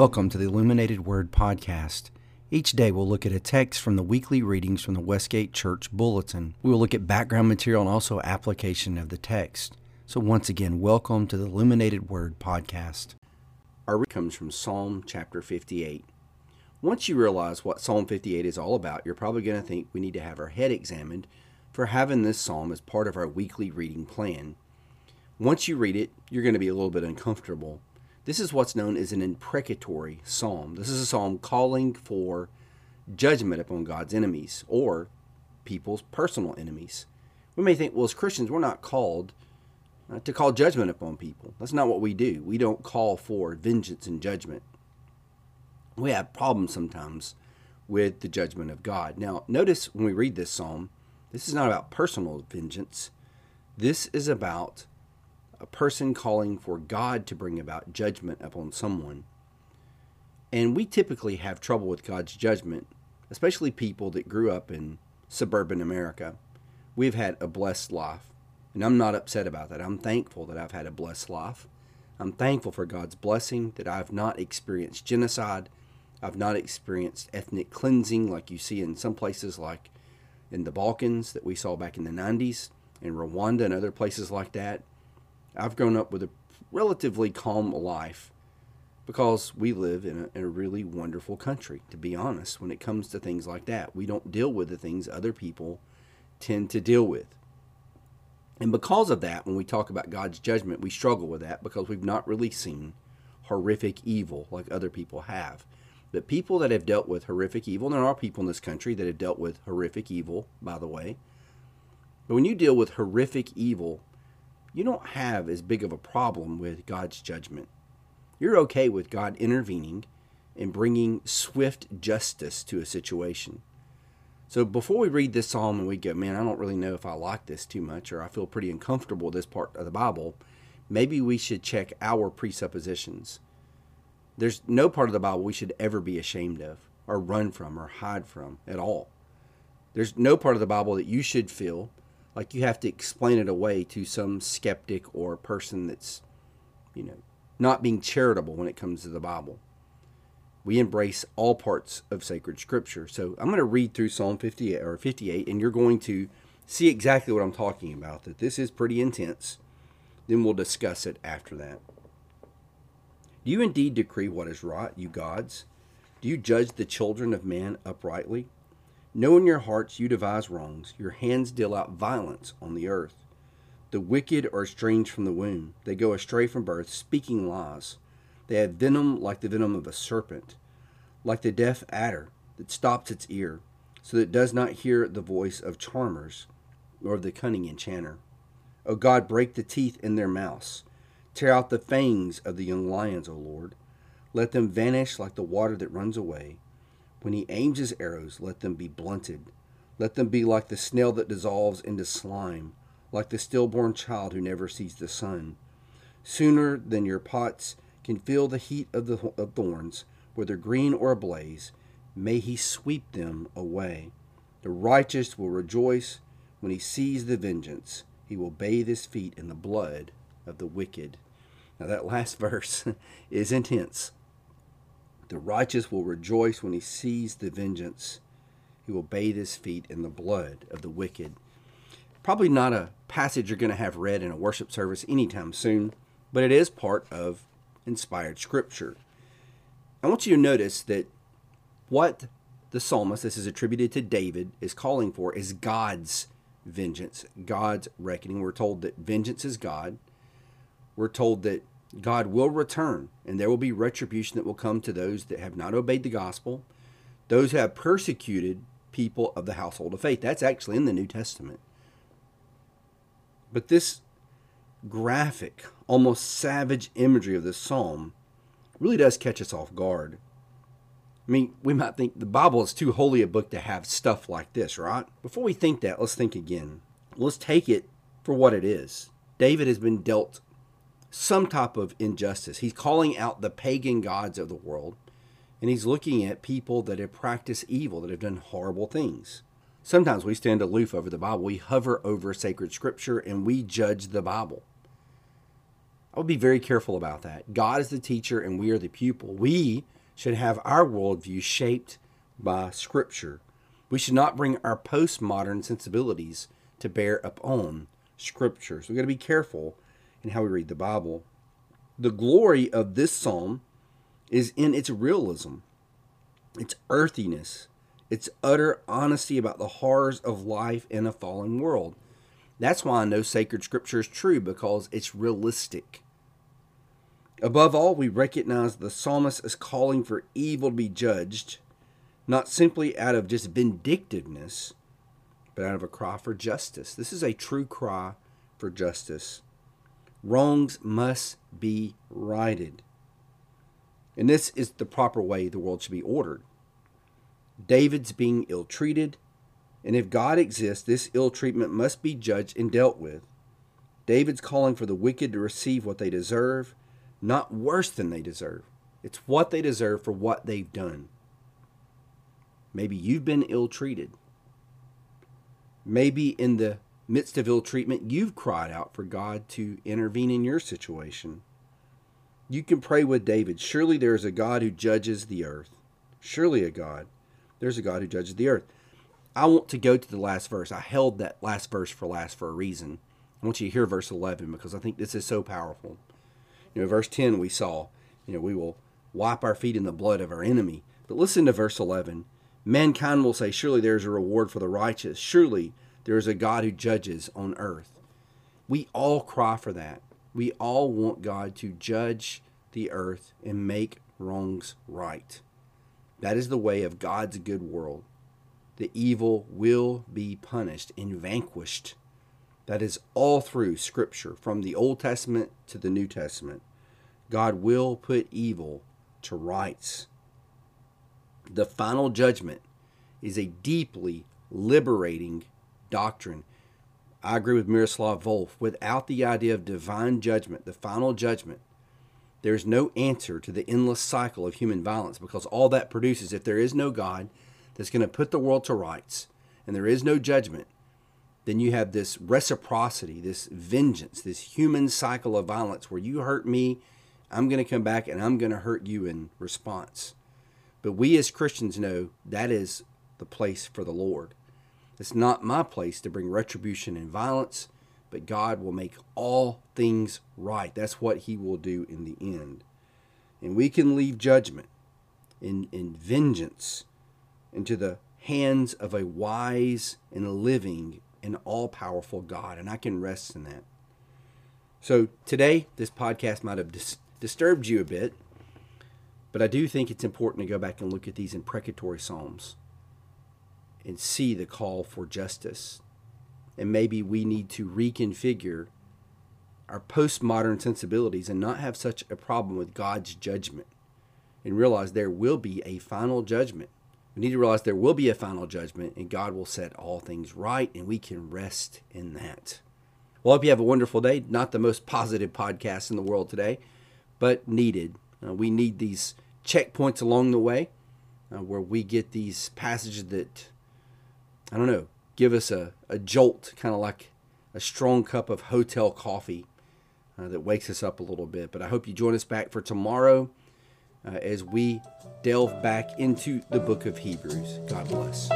Welcome to the Illuminated Word Podcast. Each day we'll look at a text from the weekly readings from the Westgate Church Bulletin. We will look at background material and also application of the text. So, once again, welcome to the Illuminated Word Podcast. Our reading comes from Psalm chapter 58. Once you realize what Psalm 58 is all about, you're probably going to think we need to have our head examined for having this psalm as part of our weekly reading plan. Once you read it, you're going to be a little bit uncomfortable this is what's known as an imprecatory psalm. This is a psalm calling for judgment upon God's enemies or people's personal enemies. We may think, well, as Christians, we're not called uh, to call judgment upon people. That's not what we do. We don't call for vengeance and judgment. We have problems sometimes with the judgment of God. Now, notice when we read this psalm, this is not about personal vengeance. This is about a person calling for God to bring about judgment upon someone. And we typically have trouble with God's judgment, especially people that grew up in suburban America. We've had a blessed life, and I'm not upset about that. I'm thankful that I've had a blessed life. I'm thankful for God's blessing that I've not experienced genocide. I've not experienced ethnic cleansing like you see in some places like in the Balkans that we saw back in the 90s, in Rwanda and other places like that. I've grown up with a relatively calm life because we live in a, in a, really wonderful country, to be honest, when it comes to things like that. We don't deal with the things other people tend to deal with. And because of that, when we talk about God's judgment, we struggle with that because we've not really seen horrific evil like other people have. But people that have dealt with horrific evil, and there are people in this country that have dealt with horrific evil, by the way. But when you deal with horrific evil, you don't have as big of a problem with God's judgment. You're okay with God intervening and bringing swift justice to a situation. So before we read this psalm and we go, man, I don't really know if I like this too much or I feel pretty uncomfortable with this part of the Bible, maybe we should check our presuppositions. There's no part of the Bible we should ever be ashamed of or run from or hide from at all. There's no part of the Bible that you should feel like you have to explain it away to some skeptic or person that's, you know, not being charitable when it comes to the Bible. We embrace all parts of sacred scripture. So I'm going to read through Psalm 58 or 58 and you're going to see exactly what I'm talking about that this is pretty intense. Then we'll discuss it after that. Do you indeed decree what is right, you gods? Do you judge the children of man uprightly? Know in your hearts you devise wrongs, your hands deal out violence on the earth. The wicked are estranged from the womb, they go astray from birth, speaking lies. They have venom like the venom of a serpent, like the deaf adder that stops its ear, so that it does not hear the voice of charmers, nor of the cunning enchanter. O God, break the teeth in their mouths, tear out the fangs of the young lions, O Lord. Let them vanish like the water that runs away when he aims his arrows, let them be blunted. Let them be like the snail that dissolves into slime, like the stillborn child who never sees the sun. Sooner than your pots can feel the heat of the of thorns, whether green or ablaze, may he sweep them away. The righteous will rejoice when he sees the vengeance. He will bathe his feet in the blood of the wicked. Now, that last verse is intense. The righteous will rejoice when he sees the vengeance. He will bathe his feet in the blood of the wicked. Probably not a passage you're going to have read in a worship service anytime soon, but it is part of inspired scripture. I want you to notice that what the psalmist, this is attributed to David, is calling for is God's vengeance, God's reckoning. We're told that vengeance is God. We're told that God will return, and there will be retribution that will come to those that have not obeyed the gospel, those who have persecuted people of the household of faith. That's actually in the New Testament. But this graphic, almost savage imagery of this psalm really does catch us off guard. I mean, we might think the Bible is too holy a book to have stuff like this, right? Before we think that, let's think again. Let's take it for what it is. David has been dealt some type of injustice. He's calling out the pagan gods of the world, and he's looking at people that have practiced evil, that have done horrible things. Sometimes we stand aloof over the Bible. We hover over sacred scripture and we judge the Bible. I would be very careful about that. God is the teacher and we are the pupil. We should have our worldview shaped by Scripture. We should not bring our postmodern sensibilities to bear upon Scripture. So we've got to be careful in how we read the Bible. The glory of this psalm is in its realism, its earthiness, its utter honesty about the horrors of life in a fallen world. That's why I know sacred scripture is true because it's realistic. Above all, we recognize the psalmist is calling for evil to be judged, not simply out of just vindictiveness, but out of a cry for justice. This is a true cry for justice. Wrongs must be righted. And this is the proper way the world should be ordered. David's being ill treated, and if God exists, this ill treatment must be judged and dealt with. David's calling for the wicked to receive what they deserve, not worse than they deserve. It's what they deserve for what they've done. Maybe you've been ill treated. Maybe in the midst of ill treatment, you've cried out for God to intervene in your situation. You can pray with David Surely there is a God who judges the earth. Surely a God. There's a God who judges the earth. I want to go to the last verse. I held that last verse for last for a reason. I want you to hear verse 11 because I think this is so powerful. You know, verse 10 we saw, you know, we will wipe our feet in the blood of our enemy. But listen to verse 11. Mankind will say, Surely there is a reward for the righteous. Surely there is a God who judges on earth. We all cry for that. We all want God to judge the earth and make wrongs right. That is the way of God's good world. The evil will be punished and vanquished. That is all through Scripture, from the Old Testament to the New Testament. God will put evil to rights. The final judgment is a deeply liberating doctrine. I agree with Miroslav Volf. Without the idea of divine judgment, the final judgment, there's no answer to the endless cycle of human violence because all that produces, if there is no God that's going to put the world to rights and there is no judgment, then you have this reciprocity, this vengeance, this human cycle of violence where you hurt me, I'm going to come back and I'm going to hurt you in response. But we as Christians know that is the place for the Lord. It's not my place to bring retribution and violence but God will make all things right. That's what He will do in the end. And we can leave judgment and, and vengeance into the hands of a wise and a living and all powerful God. And I can rest in that. So today, this podcast might have dis- disturbed you a bit, but I do think it's important to go back and look at these imprecatory Psalms and see the call for justice and maybe we need to reconfigure our postmodern sensibilities and not have such a problem with God's judgment and realize there will be a final judgment. We need to realize there will be a final judgment and God will set all things right and we can rest in that. Well, I hope you have a wonderful day. Not the most positive podcast in the world today, but needed. Uh, we need these checkpoints along the way uh, where we get these passages that, I don't know, give us a, a jolt, kind of like a strong cup of hotel coffee uh, that wakes us up a little bit. But I hope you join us back for tomorrow uh, as we delve back into the book of Hebrews. God bless.